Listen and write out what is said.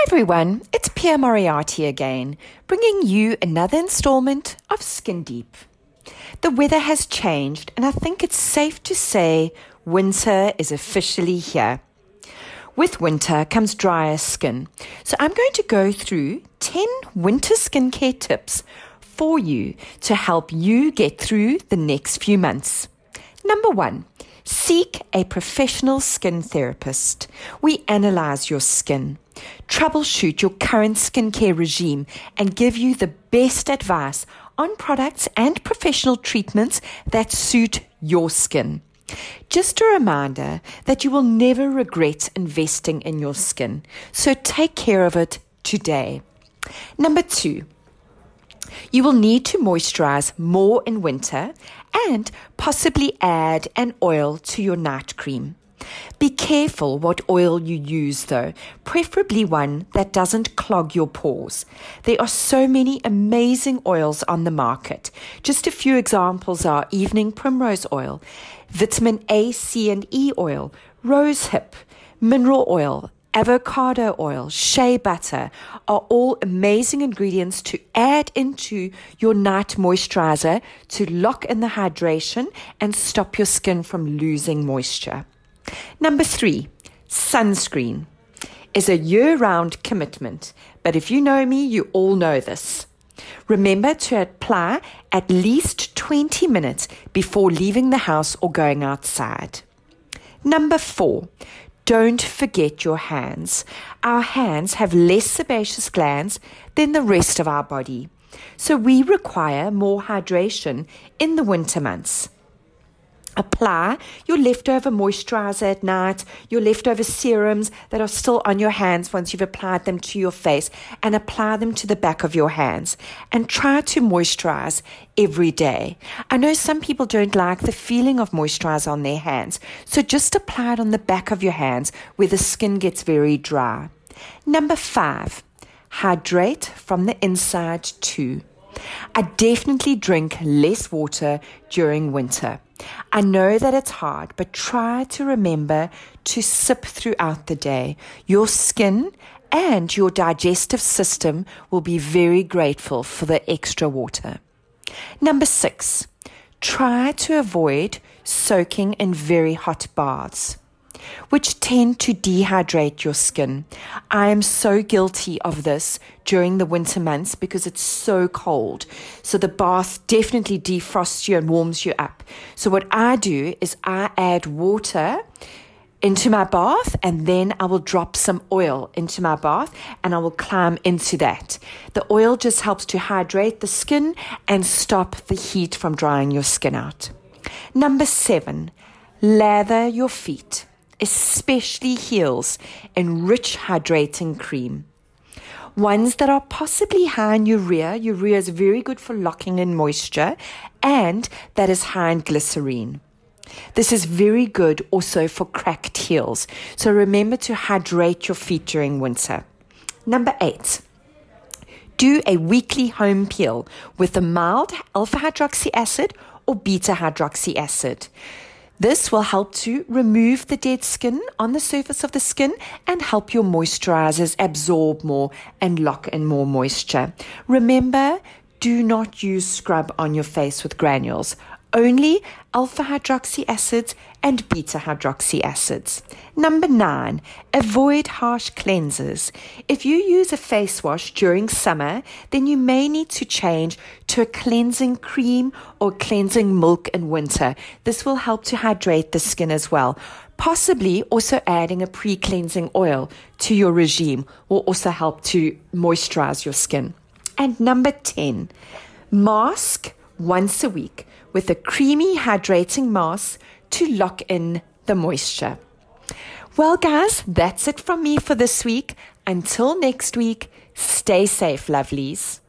Hi everyone, it's Pierre Moriarty again, bringing you another installment of Skin Deep. The weather has changed, and I think it's safe to say winter is officially here. With winter comes drier skin, so I'm going to go through 10 winter skincare tips for you to help you get through the next few months. Number one, seek a professional skin therapist. We analyze your skin troubleshoot your current skincare regime, and give you the best advice on products and professional treatments that suit your skin. Just a reminder that you will never regret investing in your skin, so take care of it today. Number two, you will need to moisturize more in winter and possibly add an oil to your night cream. Be careful what oil you use, though, preferably one that doesn't clog your pores. There are so many amazing oils on the market. Just a few examples are evening primrose oil, vitamin A, C, and E oil, rosehip, mineral oil, avocado oil, shea butter are all amazing ingredients to add into your night moisturizer to lock in the hydration and stop your skin from losing moisture. Number three, sunscreen is a year round commitment, but if you know me, you all know this. Remember to apply at least 20 minutes before leaving the house or going outside. Number four, don't forget your hands. Our hands have less sebaceous glands than the rest of our body, so we require more hydration in the winter months. Apply your leftover moisturizer at night, your leftover serums that are still on your hands once you've applied them to your face, and apply them to the back of your hands. And try to moisturize every day. I know some people don't like the feeling of moisturizer on their hands, so just apply it on the back of your hands where the skin gets very dry. Number five, hydrate from the inside too. I definitely drink less water during winter. I know that it's hard, but try to remember to sip throughout the day. Your skin and your digestive system will be very grateful for the extra water. Number six, try to avoid soaking in very hot baths which tend to dehydrate your skin. I am so guilty of this during the winter months because it's so cold. So the bath definitely defrosts you and warms you up. So what I do is I add water into my bath and then I will drop some oil into my bath and I will climb into that. The oil just helps to hydrate the skin and stop the heat from drying your skin out. Number seven, lather your feet especially heels, in rich hydrating cream. Ones that are possibly high in urea. Urea is very good for locking in moisture, and that is high in glycerine. This is very good also for cracked heels. So remember to hydrate your feet during winter. Number eight, do a weekly home peel with a mild alpha hydroxy acid or beta hydroxy acid. This will help to remove the dead skin on the surface of the skin and help your moisturizers absorb more and lock in more moisture. Remember, do not use scrub on your face with granules only alpha hydroxy acids and beta hydroxy acids. Number nine, avoid harsh cleansers. If you use a face wash during summer, then you may need to change to a cleansing cream or cleansing milk in winter. This will help to hydrate the skin as well. Possibly also adding a pre cleansing oil to your regime will also help to moisturize your skin. And number 10, mask once a week with a creamy hydrating mask to lock in the moisture. Well, guys, that's it from me for this week. Until next week, stay safe, lovelies.